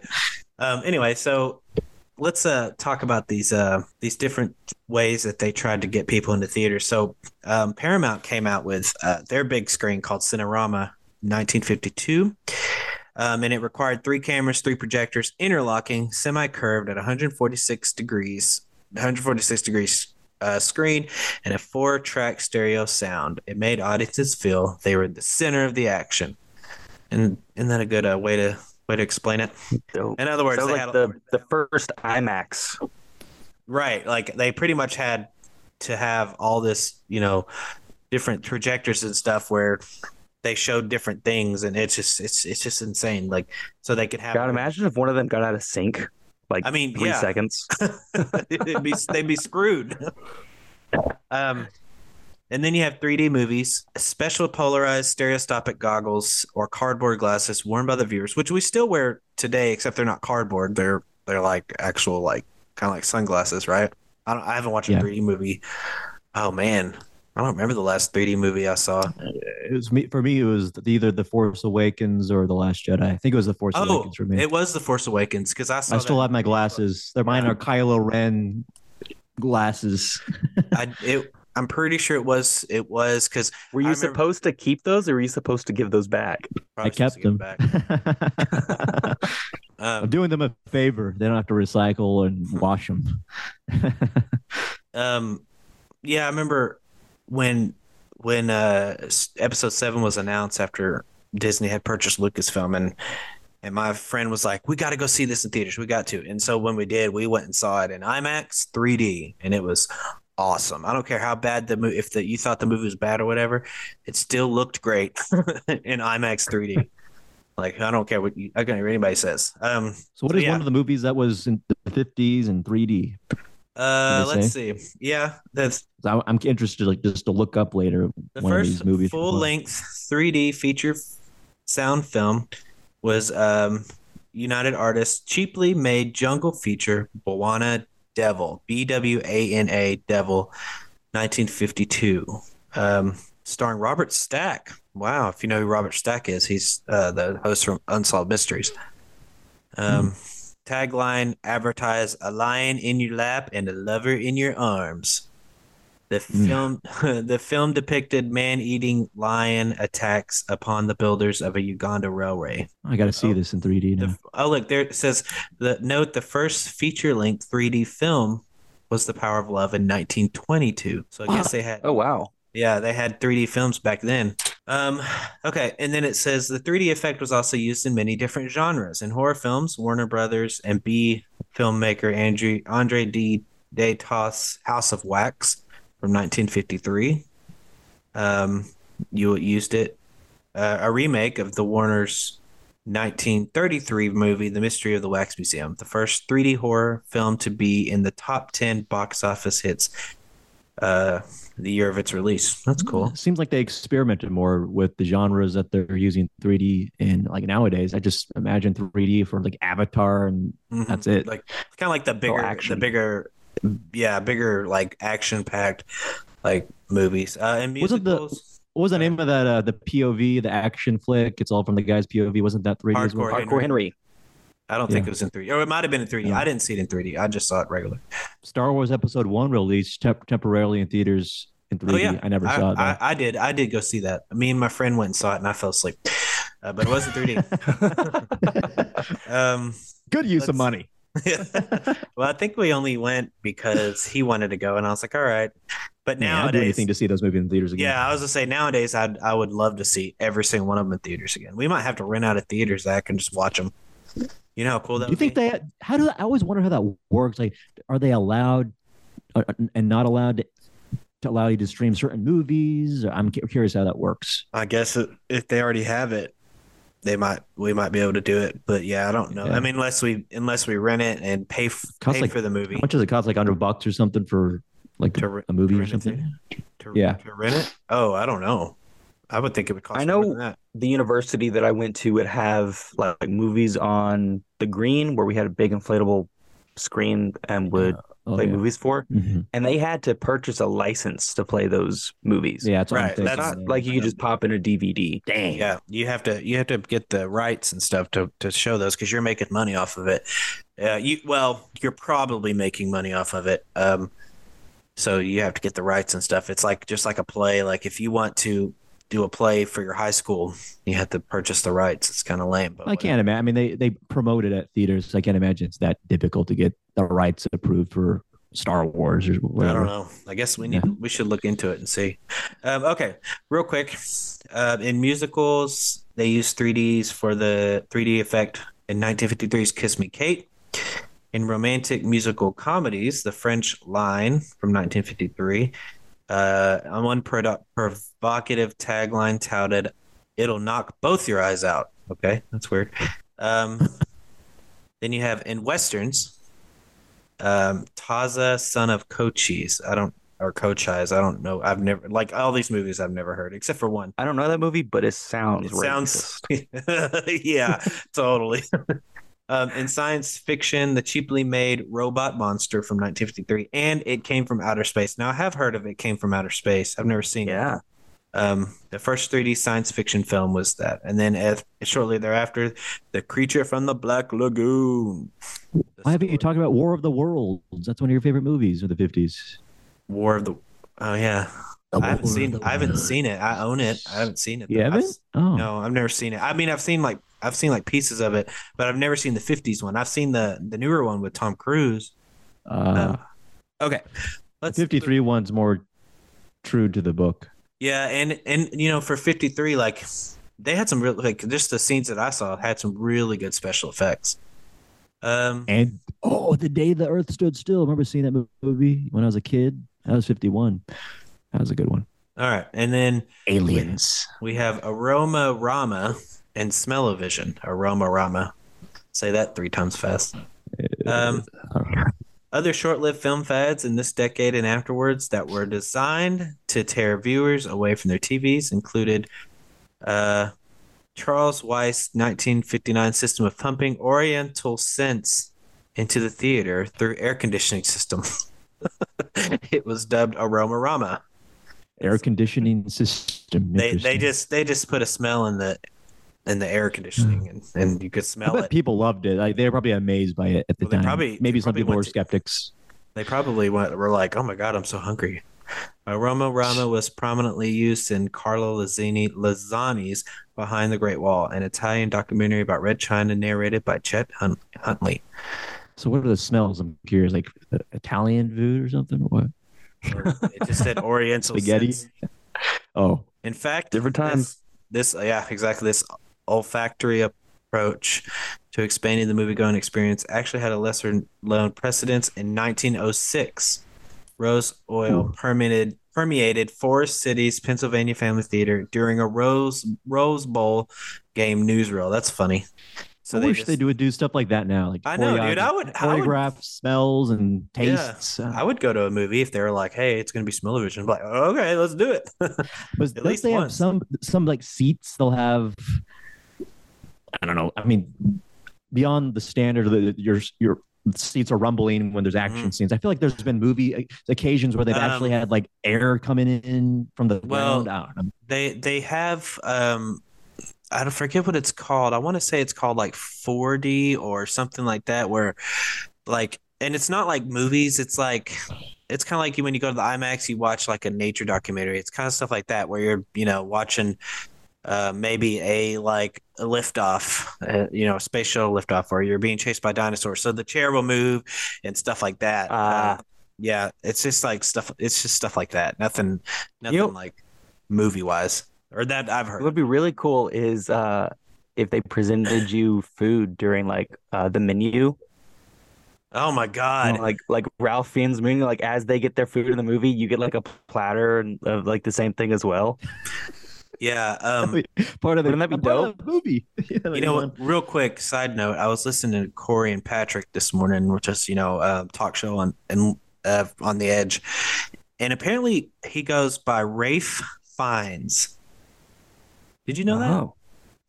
Um, anyway, so let's uh, talk about these uh, these different ways that they tried to get people into theaters. So um, Paramount came out with uh, their big screen called Cinerama, 1952. Um, and it required three cameras, three projectors, interlocking, semi-curved at 146 degrees, 146 degrees uh, screen, and a four-track stereo sound. It made audiences feel they were in the center of the action. And isn't that a good uh, way to way to explain it? In other words, they like had the, the first IMAX. right, like they pretty much had to have all this, you know, different trajectories and stuff where they showed different things, and it's just it's it's just insane. Like so they could have. God, imagine if one of them got out of sync, like I mean, three yeah. seconds. It'd be, they'd be screwed. Um, and then you have 3D movies, special polarized stereoscopic goggles or cardboard glasses worn by the viewers, which we still wear today, except they're not cardboard. They're they're like actual like kind of like sunglasses, right? I don't. I haven't watched a 3D movie. Oh man, I don't remember the last 3D movie I saw. It was me for me. It was either the Force Awakens or the Last Jedi. I think it was the Force Oh, Awakens for me. it was the Force Awakens because I saw. I still have my glasses. They're mine are Kylo Ren glasses. I it. I'm pretty sure it was. It was because Were you remember- supposed to keep those, or were you supposed to give those back? I kept them. I'm Um, doing them a favor. They don't have to recycle and wash them. Um, yeah, I remember when when uh episode seven was announced after Disney had purchased Lucasfilm, and and my friend was like, "We got to go see this in theaters. We got to." And so when we did, we went and saw it in IMAX 3D, and it was awesome. I don't care how bad the movie, if the, you thought the movie was bad or whatever, it still looked great in IMAX 3D. Like I don't care what you, I don't care anybody says. Um, So, what is yeah. one of the movies that was in the 50s and 3D? uh, let's see. Yeah, that's I'm interested, like, just to look up later. The one of first these movies. full length 3D feature sound film was um, United Artists cheaply made jungle feature Bwana Devil, B W A N A Devil, 1952, um, starring Robert Stack. Wow, if you know who Robert Stack is, he's uh, the host from Unsolved Mysteries. Um, Tagline advertise a lion in your lap and a lover in your arms. The film the film depicted man-eating lion attacks upon the builders of a Uganda railway. I got to see Oh. this in 3D now. The, oh look, there it says the note the first feature-length 3D film was The Power of Love in 1922. So I guess they had Oh wow! yeah, they had 3D films back then. Um, okay, and then it says the 3D effect was also used in many different genres. In horror films, Warner Brothers and B filmmaker Andre Andre D. Detos House of Wax from 1953. Um, you used it. Uh, a remake of the Warner's 1933 movie, The Mystery of the Wax Museum, the first 3D horror film to be in the top 10 box office hits uh, the year of its release. That's cool. It seems like they experimented more with the genres that they're using 3D in. Like nowadays, I just imagine 3D for like Avatar, and Mhm. that's it. Like kind of like the bigger, the bigger, yeah, bigger like action packed like movies. Uh, and Wasn't the- What was the name of that? Uh, the POV, the action flick. It's all from the guy's POV. Wasn't that 3D as well? Hardcore. Hardcore Henry. I don't think it was in 3D, or it might have been in 3D. Yeah. I didn't see it in 3D. I just saw it regular. Star Wars Episode One released temp- temporarily in theaters in 3D. Oh yeah, I never I, saw it. I. I did. I did go see that. Me and my friend went and saw it, and I fell asleep. Uh, but it wasn't 3D. um, Good use of money. Well, I think we only went because he wanted to go, and I was like, all right. But Man, I'd do nowadays, anything to see those movies in theaters again. yeah, I was gonna say nowadays, I'd I would love to see every single one of them in theaters again. We might have to rent out a theater, Zack, and just watch them. You know how cool that Do you would think be? they? How do I always wonder how that works? Like, are they allowed uh, and not allowed to, to allow you to stream certain movies? I'm curious how that works. I guess if they already have it, they might we might be able to do it. But yeah, I don't know. Yeah. I mean, unless we unless we rent it and pay f- pay like- for the movie How much does it cost? Like hundred bucks or something for like to, re- a movie or rent it something? to, Yeah. to rent it. Oh, I don't know. I would think it would cost I more know- than that. The university that I went to would have like movies on the green where we had a big inflatable screen and would Oh, play yeah. movies for, Mhm. and they had to purchase a license to play those movies. Yeah, it's Right, right. That's- not like you could just pop in a DVD. Dang. Yeah, you have to you have to get the rights and stuff to to show those because you're making money off of it. Uh, you well, you're probably making money off of it. Um, so you have to get the rights and stuff. It's like just like a play. Like if you want to do a play for your high school, you have to purchase the rights. It's kind of lame, but I can't imagine. I mean, they they promote it at theaters. I can't imagine it's that difficult to get the rights approved for Star Wars or whatever. I don't know. I guess we need we should look into it and see. Um, okay, real quick. Uh, in musicals, they use 3ds for the 3D effect in 1953's "Kiss Me, Kate." In romantic musical comedies, The French Line from 1953 Uh, on one produ- provocative tagline touted, "It'll knock both your eyes out." Okay, that's weird. Um, then you have in westerns, um, Taza, son of Cochise. I don't or Cochise. I don't know. I've never like all these movies. I've never heard except for one. I don't know that movie, but it sounds It sounds, yeah, totally. um, in science fiction, the cheaply made robot monster from 1953, and it came from outer space. Now I have heard of it. Came from outer space. I've never seen it. yeah. Um, the first 3D science fiction film was that, and then as, shortly thereafter, the creature from the Black Lagoon. The Why haven't you story- talked about War of the Worlds? That's one of your favorite movies of the 50s. War of the? Oh yeah, I haven't seen. I haven't seen it. I own it. I haven't seen it. You though. I've haven't? s- Oh. No, I've never seen it. I mean, I've seen like I've seen like pieces of it, but I've never seen the '50s one. I've seen the the newer one with Tom Cruise. Uh, Okay, let's 53 one's more true to the book. Yeah, and and you know, for '53, like they had some real like just the scenes that I saw had some really good special effects. Um, And oh, the day the earth stood still. Remember seeing that movie when I was a kid? That was 51. That was a good one. all right, and then Aliens. we have Aroma Rama and Smell-O-Vision. Aroma Rama. Say that three times fast. Um, other short-lived film fads in this decade and afterwards that were designed to tear viewers away from their TVs included uh, Charles Weiss 1959 system of pumping Oriental scents into the theater through air conditioning system. it was dubbed Aroma Rama. Air conditioning system. They they just they just put a smell in the in the air conditioning and, and you could I smell bet it. people loved it. Like they were probably amazed by it at the Well, time. probably- Maybe some probably people were to- skeptics. They probably went, were like, "Oh my god, I'm so hungry." Aroma Rama was prominently used in Carlo Lazzini, Lizzani's Behind the Great Wall, an Italian documentary about Red China narrated by Chet Hun- Huntley. So what are the smells? I'm curious. Like uh, Italian food or something? Or what? It just said Oriental Spaghetti? scents. Oh, In fact, Different times. This, this, yeah, exactly. This olfactory approach to expanding the movie-going experience actually had a lesser-known precedence in 1906. Rose oil hmm. permeated permeated Forest City's Pennsylvania Family Theater during a Rose Rose Bowl game newsreel. That's funny. So I they wish just, they do would do stuff like that now. Like I know, dude. I would. I would choreograph smells and Yeah. tastes. Uh. I would go to a movie if they were like, "Hey, it's gonna be smell-o-vision." I'm like, okay, let's do it. But At least they have some some like seats? They'll have. I don't know. I mean, beyond the standard that your your seats are rumbling when there's action Mhm. scenes. I feel like there's been movie occasions where they've actually Um, had like air coming in from the Well, ground. I don't know. They they have um I don't forget what it's called. I want to say it's called like 4D or something like that where like and it's not like movies, it's like it's kind of like when you go to the IMAX you watch like a nature documentary. It's kind of stuff like that where you're, you know, watching uh maybe a like a liftoff, uh, you know, a space shuttle liftoff or you're being chased by dinosaurs. So the chair will move and stuff like that. Ah. Uh, yeah, it's just like stuff it's just stuff like that. Nothing nothing know- like movie wise or that I've heard. What would be really cool is uh if they presented you food during like uh the menu. Oh my You god! know, like like Ralph Fiennes movie, like as they get their food in the movie, you get like a platter and of like the same thing as well. Yeah. Um, part of the wouldn't that be I'm part of dope? the movie. Yeah, you know, um, real quick side note: I was listening to Corey and Patrick this morning, which is you know uh, talk show on and uh, on the edge, and apparently he goes by Rafe Fiennes. Did you know that? Oh,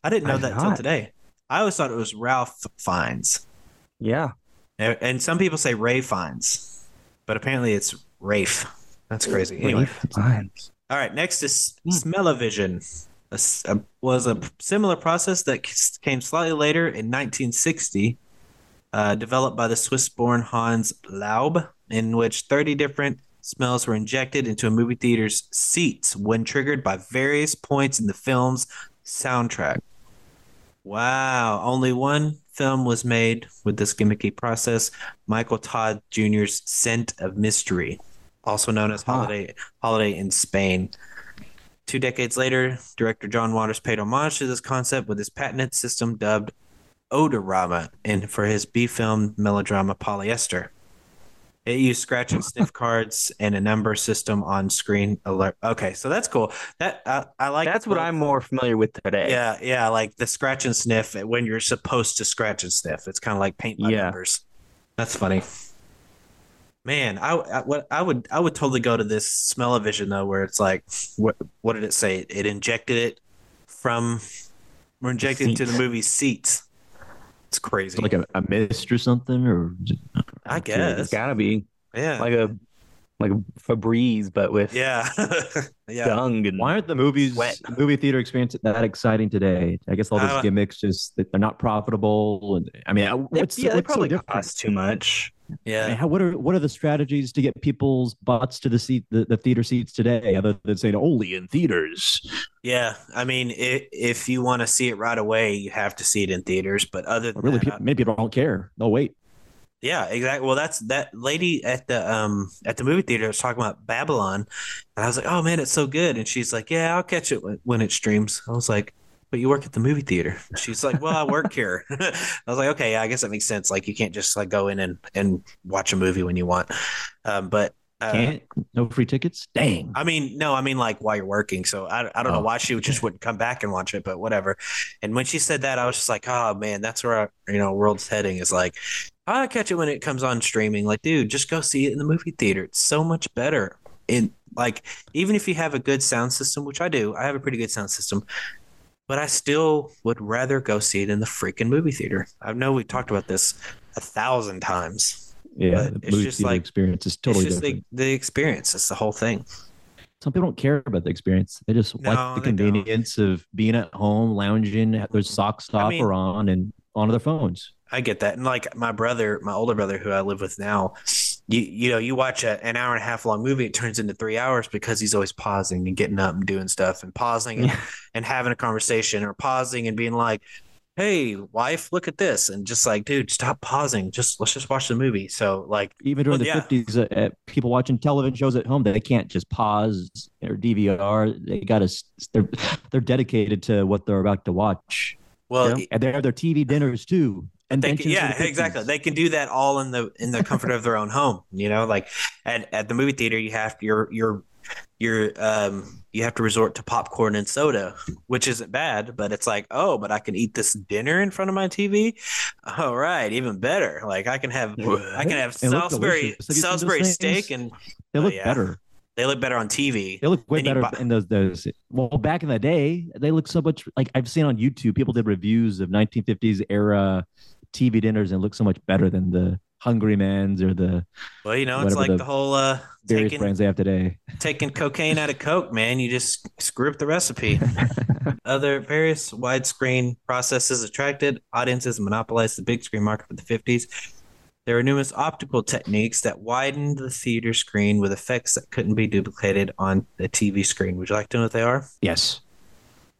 I didn't know I that until today. I always thought it was Ralph Fiennes. yeah. and and some people say Ray Fiennes, but apparently it's Rafe. That's crazy. Anyway. Rafe Fiennes. All right, next is Hmm. Smell-O-Vision. A a- was a similar process that came slightly later in 1960, uh, developed by the Swiss-born Hans Laub, in which 30 different smells were injected into a movie theater's seats when triggered by various points in the film's soundtrack. Wow, only one film was made with this gimmicky process Michael Todd Jr.'s Scent of Mystery, also known as. Holiday Holiday in Spain. Two decades later, director John Waters paid homage to this concept with his patented system dubbed Odorama and for his B film melodrama Polyester. It used scratch and sniff cards and a number system on screen alert. Okay, so that's cool. That uh, I like. That's what I'm more familiar with today. Yeah, yeah, like the scratch and sniff when you're supposed to scratch and sniff. It's kind of like paint by Yeah. numbers. That's funny. Man, I, I what I would I would totally go to this smell-o-vision though, where it's like, what what did it say? It injected it from, we're injected into the movie seats. It's crazy. like a, a mist or something, or I guess it's gotta be Yeah. like a like a Febreze, but with yeah. yeah. dung and why aren't the movies, Sweat. the movie theater experience that exciting today? I guess all those Uh, gimmicks just that they're not profitable, and I mean, They- what's, yeah, they what's so probably different? cost too much. I mean, Yeah. how, what are what are the strategies to get people's butts to the seat the, the theater seats today, other than saying only in theaters? Yeah. I mean, i if you want to see it right away, you have to see it in theaters. But other than But really, that, people, maybe people don't care. They'll wait. Yeah, exactly. Well, that's that lady at the um at the movie theater was talking about Babylon, and I was like, "Oh man, it's so good." And she's like, "Yeah, I'll catch it when, when it streams." I was like, "But you work at the movie theater?" She's like, "Well, I work here." I was like, "Okay, yeah, I guess that makes sense. Like, you can't just like go in and and watch a movie when you want." Um, but uh, Can't no free tickets. Dang. I mean, no, I mean like while you're working. So I, I don't know Oh, why she would just wouldn't come back and watch it, but whatever. And when she said that, I was just like, oh man, that's where our, you know world's heading. Is like, I'll catch it when it comes on streaming. Like, dude, just go see it in the movie theater. It's so much better. In like, even if you have a good sound system, which I do, I have a pretty good sound system. But I still would rather go see it in the freaking movie theater. I know we talked about this a thousand times. Yeah, the it's movie just theater like- experience is totally it's just different. the, the experience. It's the whole thing. Some people don't care about the experience. They just No, like the they don't. convenience of being at home, lounging, their socks I off mean- or on, and onto their phones. I get that. And like my brother, my older brother who I live with now, you you know, you watch a, an hour and a half long movie, it turns into three hours because he's always pausing and getting up and doing stuff and pausing and, Yeah. and having a conversation or pausing and being like, Hey, wife, look at this. And just like, dude, stop pausing. Just let's just watch the movie. So like Even during Well, the fifties, uh, uh, people watching television shows at home, they can't just pause or DVR. They got to. They're they're dedicated to what they're about to watch, well Yeah. and they have their TV dinners too. And They can, yeah, exactly. They can do that all in the in the comfort of their own home. You know, like at, at the movie theater, you have your your your um you have to resort to popcorn and soda, which isn't bad, but it's like, oh, but I can eat this dinner in front of my TV. All right, even better. Like I can have I can have They Salisbury. Have you seen those Salisbury steak, and they Oh, look yeah. better. they look better on TV. They look way better buy- in those those. Well, back in the day, they look so much like I've seen on YouTube. People did reviews of 1950s era TV dinners and look so much better than the Hungry Man's or the Well, you know, it's like the the whole uh various taking brands they have today. taking cocaine out of Coke, man. You just screw up the recipe. Other various widescreen processes attracted audiences and monopolized the big screen market for the 50s. There were numerous optical techniques that widened the theater screen with effects that couldn't be duplicated on the TV screen. Would you like to know what they are? yes.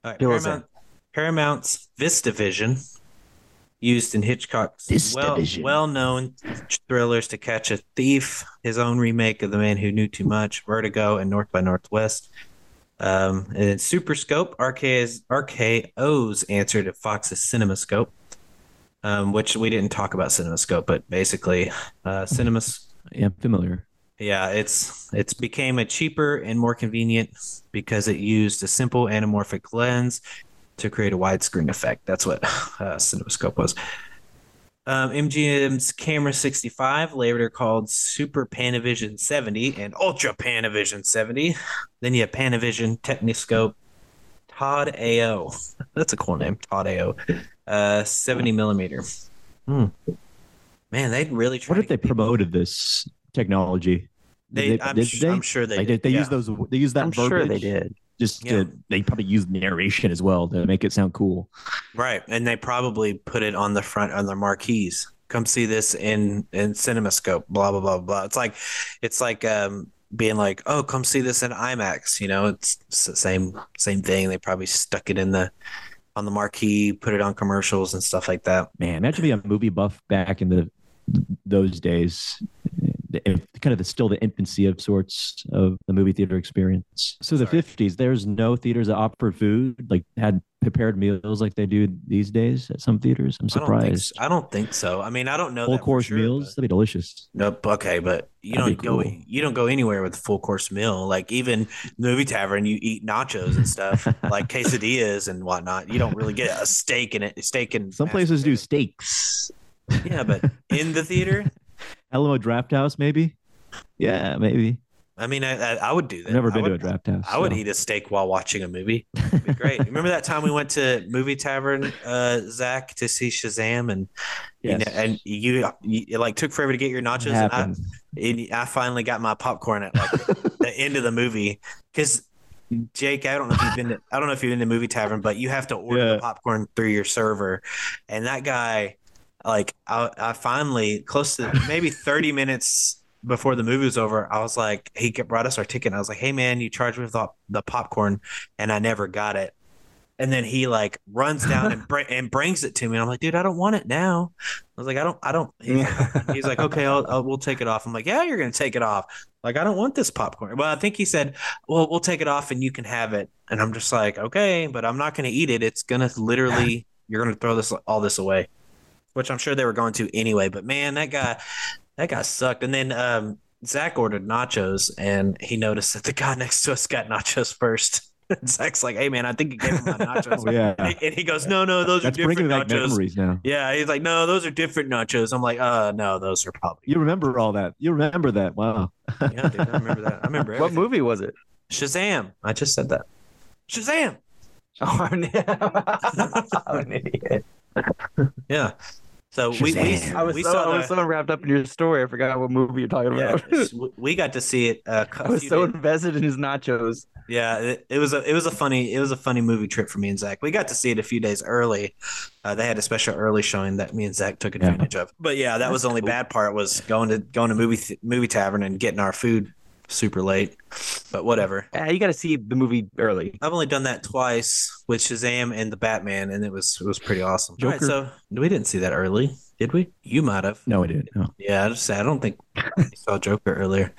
All right, Paramount, Paramount's VistaVision, used in Hitchcock's well, well-known thrillers to catch a thief, his own remake of The Man Who Knew Too Much, Vertigo, and North by Northwest. Um, and then Super Scope, RK's, RKO's answer to Fox's CinemaScope, um, which we didn't talk about CinemaScope, but basically, uh, Cinemas. Yeah, I'm familiar. Yeah, it's it's became a cheaper and more convenient because it used a simple anamorphic lens to create a widescreen effect. That's what uh, CinemaScope was. Um, MGM's Camera 65, later called Super Panavision 70 and Ultra Panavision 70. Then you have Panavision Techniscope Todd AO. That's a cool name, Todd AO. Uh, 70 millimeter. Hmm. Man, they really tried What if they get people- promoted this technology? They, Did I'm, did sh- I'm sure they like, did. they yeah. use those. They use that. I'm sure they did. Just Yeah. to, they probably use narration as well to make it sound cool. Right, and they probably put it on the front on their marquees. Come see this in in CinemaScope. Blah blah blah blah. It's like, it's like um being like, oh, come see this in IMAX. You know, it's, it's the same same thing. They probably stuck it in the on the marquee, put it on commercials and stuff like that. Man, imagine being a movie buff back in the those days. The- Kind of the, still the infancy of sorts of the movie theater experience. So the Sorry. fifties, there's no theaters that offered food, like had prepared meals like they do these days at some theaters? I'm I don't think surprised. so. I don't think so. I mean, I don't know Full course sure, meals, that'd be delicious. Nope. Okay, but you That'd don't be go. cool. You don't go anywhere with a full course meal. Like even movie tavern, you eat nachos and stuff, like quesadillas and whatnot. You don't really get a steak in it. Steak and Some places do steaks. Yeah, but in the theater, Alamo Draft House, maybe. Yeah, maybe. I mean, I, I, would do that. I've never been to a draft house. I would eat a steak while watching a movie. It'd be great. Remember that time we went to movie tavern, uh, Zack, to see Shazam, and you know, and you, you it like took forever to get your nachos, and I, and I finally got my popcorn at like the end of the movie because Jake, I don't know if you've been to, I don't know if you've been to movie tavern, but you have to order Yeah. the popcorn through your server, and that guy, like, I, I finally close to maybe thirty minutes before the movie was over, I was like, he brought us our ticket, and I was like, hey man, you charged me with the, the popcorn, and I never got it. And then he like runs down and br- and brings it to me. And I'm like, dude, I don't want it now. I was like, I don't, I don't. He's, like, he's like, okay, I'll, I'll, we'll take it off. I'm like, yeah, you're gonna take it off. Like, I don't want this popcorn. Well, I think he said, well, we'll take it off and you can have it. And I'm just like, okay, but I'm not gonna eat it. It's gonna literally, you're gonna throw this all this away, which I'm sure they were going to anyway. But man, that guy, that guy sucked. And then um, Zack ordered nachos, and he noticed that the guy next to us got nachos first. Zack's like, "Hey man, I think you gave him my nachos." Oh, yeah. And he- and he goes, "No, no, those That's are different bringing back nachos." memories now. Yeah, he's like, "No, those are different nachos." I'm like, "Uh, no, those are probably." You remember all that. You remember that. Wow. Yeah, dude, I remember that. I remember What movie was it? Shazam! I just said that. Shazam! Oh, I'm an idiot. Yeah. So we we, I was we so saw I was the- so wrapped up in your story. I forgot what movie you're talking yeah, about. we got to see it. Uh, I was so invested in his nachos. Yeah, it, it was a it was a funny it was a funny movie trip for me and Zack. We got to see it a few days early. Uh, they had a special early showing that me and Zack took Yeah. advantage of. But yeah, that was the only cool. bad part was going to going to movie th- movie tavern and getting our food super late. But whatever. Yeah, you got to see the movie early. I've only done that twice with Shazam and the Batman, and it was it was pretty awesome. All right, Joker. so we didn't see that early, did we? You might have. No, we didn't. No. Yeah, I just say I don't think we saw Joker earlier,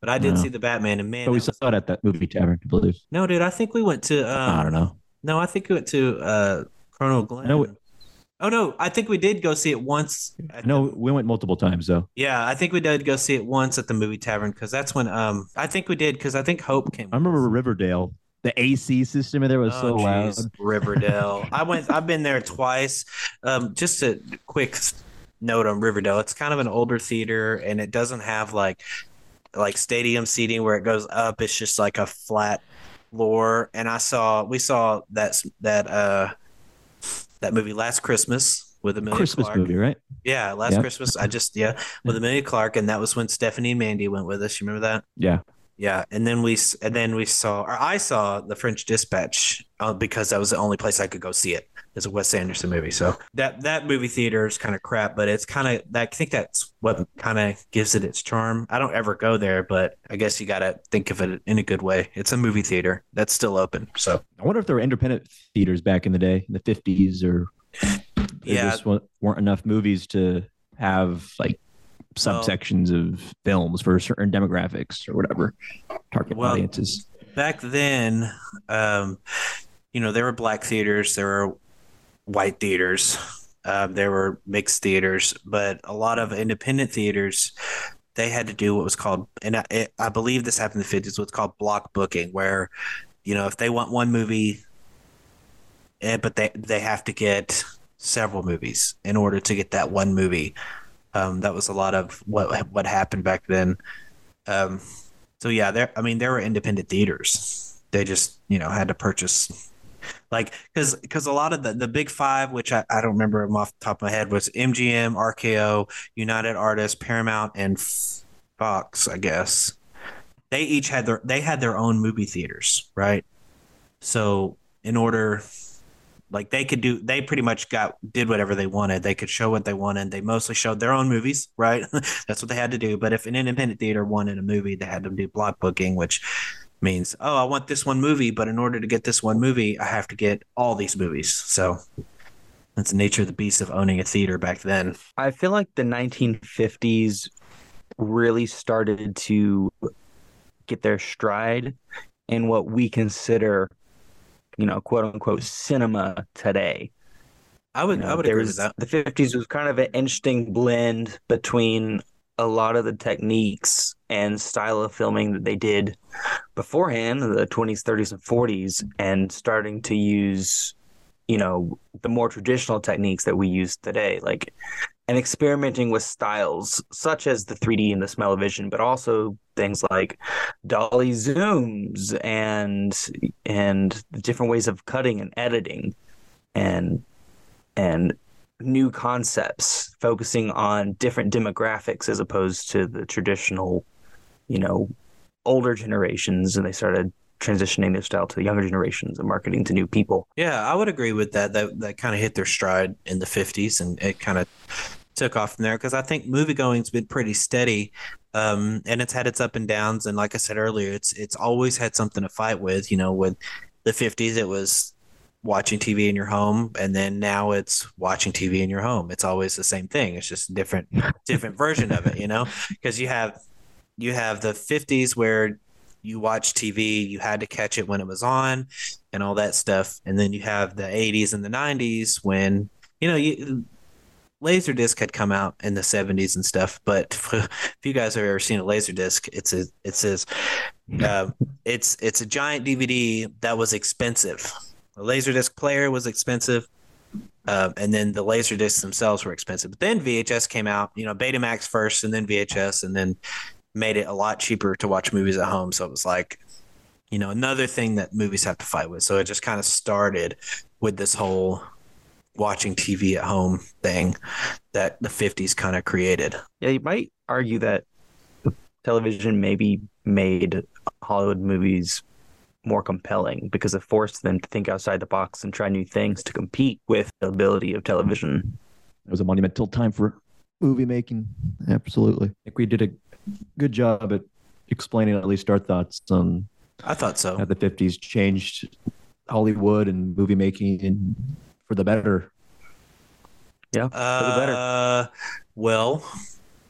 but I did No. see the Batman, and man, But we that was- saw it at that movie tavern, I believe. no, dude, I think we went to. Um, I don't know. No, I think we went to uh Chrono Glen. No, it- oh no, I think we did go see it once. No, the- we went multiple times though. yeah, I think we did go see it once at the movie tavern because that's when um I think we did because I think Hope came. I remember Riverdale. The AC system in there was so Oh, loud. Riverdale. I went. I've been there twice. Um, just a quick note on Riverdale. It's kind of an older theater, and it doesn't have like like stadium seating where it goes up. It's just like a flat floor. And I saw we saw that that uh that movie last Christmas with Emilia Christmas Clarke. movie, right? Yeah, last Yeah. Christmas. I just yeah with Emilia Clarke, and that was when Stephanie and Mandy went with us. You remember that? Yeah. Yeah, and then we and then we saw, or I saw the French Dispatch uh, because that was the only place I could go see it. It's a Wes Anderson movie, so that that movie theater is kind of crap, but it's kind of I think that's what kind of gives it its charm. I don't ever go there, but I guess you got to think of it in a good way. It's a movie theater that's still open, so I wonder if there were independent theaters back in the day, in the fifties, or there Yeah. just weren't enough movies to have like Well- subsections of films for certain demographics or whatever target Well, audiences. back then, um, you know, there were black theaters, there were white theaters, um, there were mixed theaters, but a lot of independent theaters, they had to do what was called, and I, it, I believe this happened in the fifties, what's called block booking, where, you know, if they want one movie, eh, but they they have to get several movies in order to get that one movie. Um, that was a lot of what what happened back then. Um, so yeah, there. I mean, there were independent theaters. They just you know had to purchase, like because because a lot of the the big five, which I, I don't remember them off the top of my head, was MGM, RKO, United Artists, Paramount, and Fox. I guess they each had their they had their own movie theaters, right? So in order like they could do they pretty much got did whatever they wanted they could show what they wanted they mostly showed their own movies right that's what they had to do but if an independent theater wanted a movie they had to do block booking which means oh i want this one movie but in order to get this one movie i have to get all these movies so that's the nature of the beast of owning a theater back then I feel like the 1950s really started to get their stride in what we consider you know, quote unquote cinema today. I would You know, I would agree was- with that. The 50s was kind of an interesting blend between a lot of the techniques and style of filming that they did beforehand, the 20s, 30s, and 40s, and starting to use, you know, the more traditional techniques that we use today, like and experimenting with styles such as the 3D and the smell of vision, but also things like dolly zooms and and different ways of cutting and editing and and new concepts focusing on different demographics as opposed to the traditional you know older generations and they started transitioning their style to the younger generations and marketing to new people Yeah, I would agree with that. That that kind of hit their stride in the '50s, and it kind of took off from there. Because I think movie going's been pretty steady, um, and it's had its up and downs. And like I said earlier, it's it's always had something to fight with. You know, with the '50s, it was watching TV in your home, and then now it's watching TV in your home. It's always the same thing. It's just different different version of it. You know, because you have you have the '50s where you watch TV, you had to catch it when it was on and all that stuff. And then you have the 80s and the 90s when, you know, you, Laserdisc had come out in the 70s and stuff. But if you guys have ever seen a Laserdisc, it's a, it's this, uh, it's, it's a giant DVD that was expensive. The Laserdisc player was expensive. Uh, and then the Laserdiscs themselves were expensive. But then VHS came out, you know, Betamax first and then VHS and then made it a lot cheaper to watch movies at home. So it was like, you know, another thing that movies have to fight with. So it just kind of started with this whole watching TV at home thing that the 50s kind of created. yeah you might argue that television maybe made hollywood movies more compelling because it forced them to think outside the box and try new things to compete with the ability of television It was a monumental time for movie making. Absolutely. I think we did a good job at explaining at least our thoughts on I thought so. how the 50s changed Hollywood and movie making and for the better. Yeah, uh, for the better. Uh, well,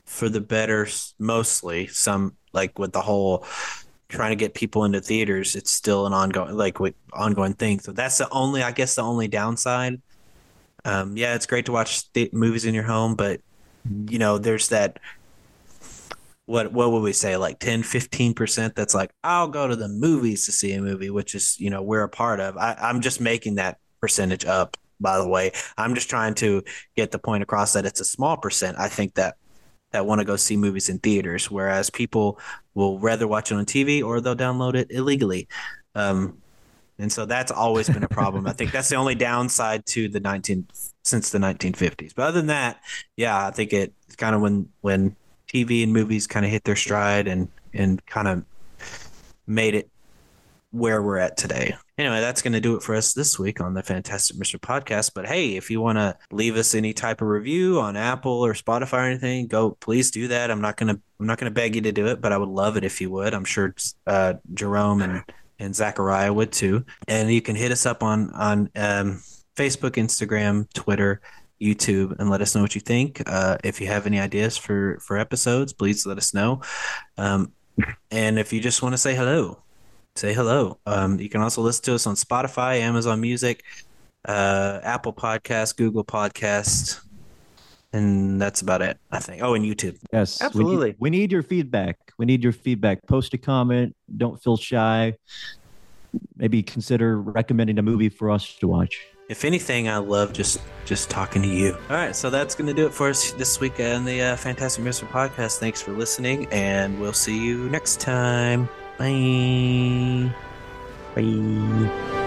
for the better, mostly. Some like with the whole trying to get people into theaters, it's still an ongoing like with ongoing thing. So that's the only, I guess, the only downside. Um, yeah, it's great to watch th- movies in your home, but you know, there's that. What what would we say? Like 10, 15 percent. That's like I'll go to the movies to see a movie, which is you know we're a part of. I, I'm just making that percentage up. By the way, I'm just trying to get the point across that it's a small percent. I think that that want to go see movies in theaters, whereas people will rather watch it on TV or they'll download it illegally. Um, and so that's always been a problem. I think that's the only downside to the 19 since the 1950s. But other than that, yeah, I think it- kind of when when TV and movies kind of hit their stride and and kind of made it where we're at today. Anyway, that's going to do it for us this week on the Fantastic Mr. Podcast. But hey, if you want to leave us any type of review on Apple or Spotify or anything, go please do that. I'm not gonna I'm not gonna beg you to do it, but I would love it if you would. I'm sure uh, Jerome and and Zachariah would too. And you can hit us up on on um, Facebook, Instagram, Twitter. YouTube and let us know what you think. Uh, if you have any ideas for for episodes, please let us know. Um, and if you just want to say hello, say hello. Um, you can also listen to us on Spotify, Amazon Music, uh, Apple Podcast, Google Podcast, and that's about it. I think. Oh, and YouTube. Yes, we need- Absolutely. We need, your feedback. We need your feedback. Post a comment. Don't feel shy. Maybe consider recommending a movie for us to watch. If anything, I love just just talking to you. All right, so that's going to do it for us this week on the uh, Fantastic Mr. Podcast. Thanks for listening, and we'll see you next time. Bye. Bye.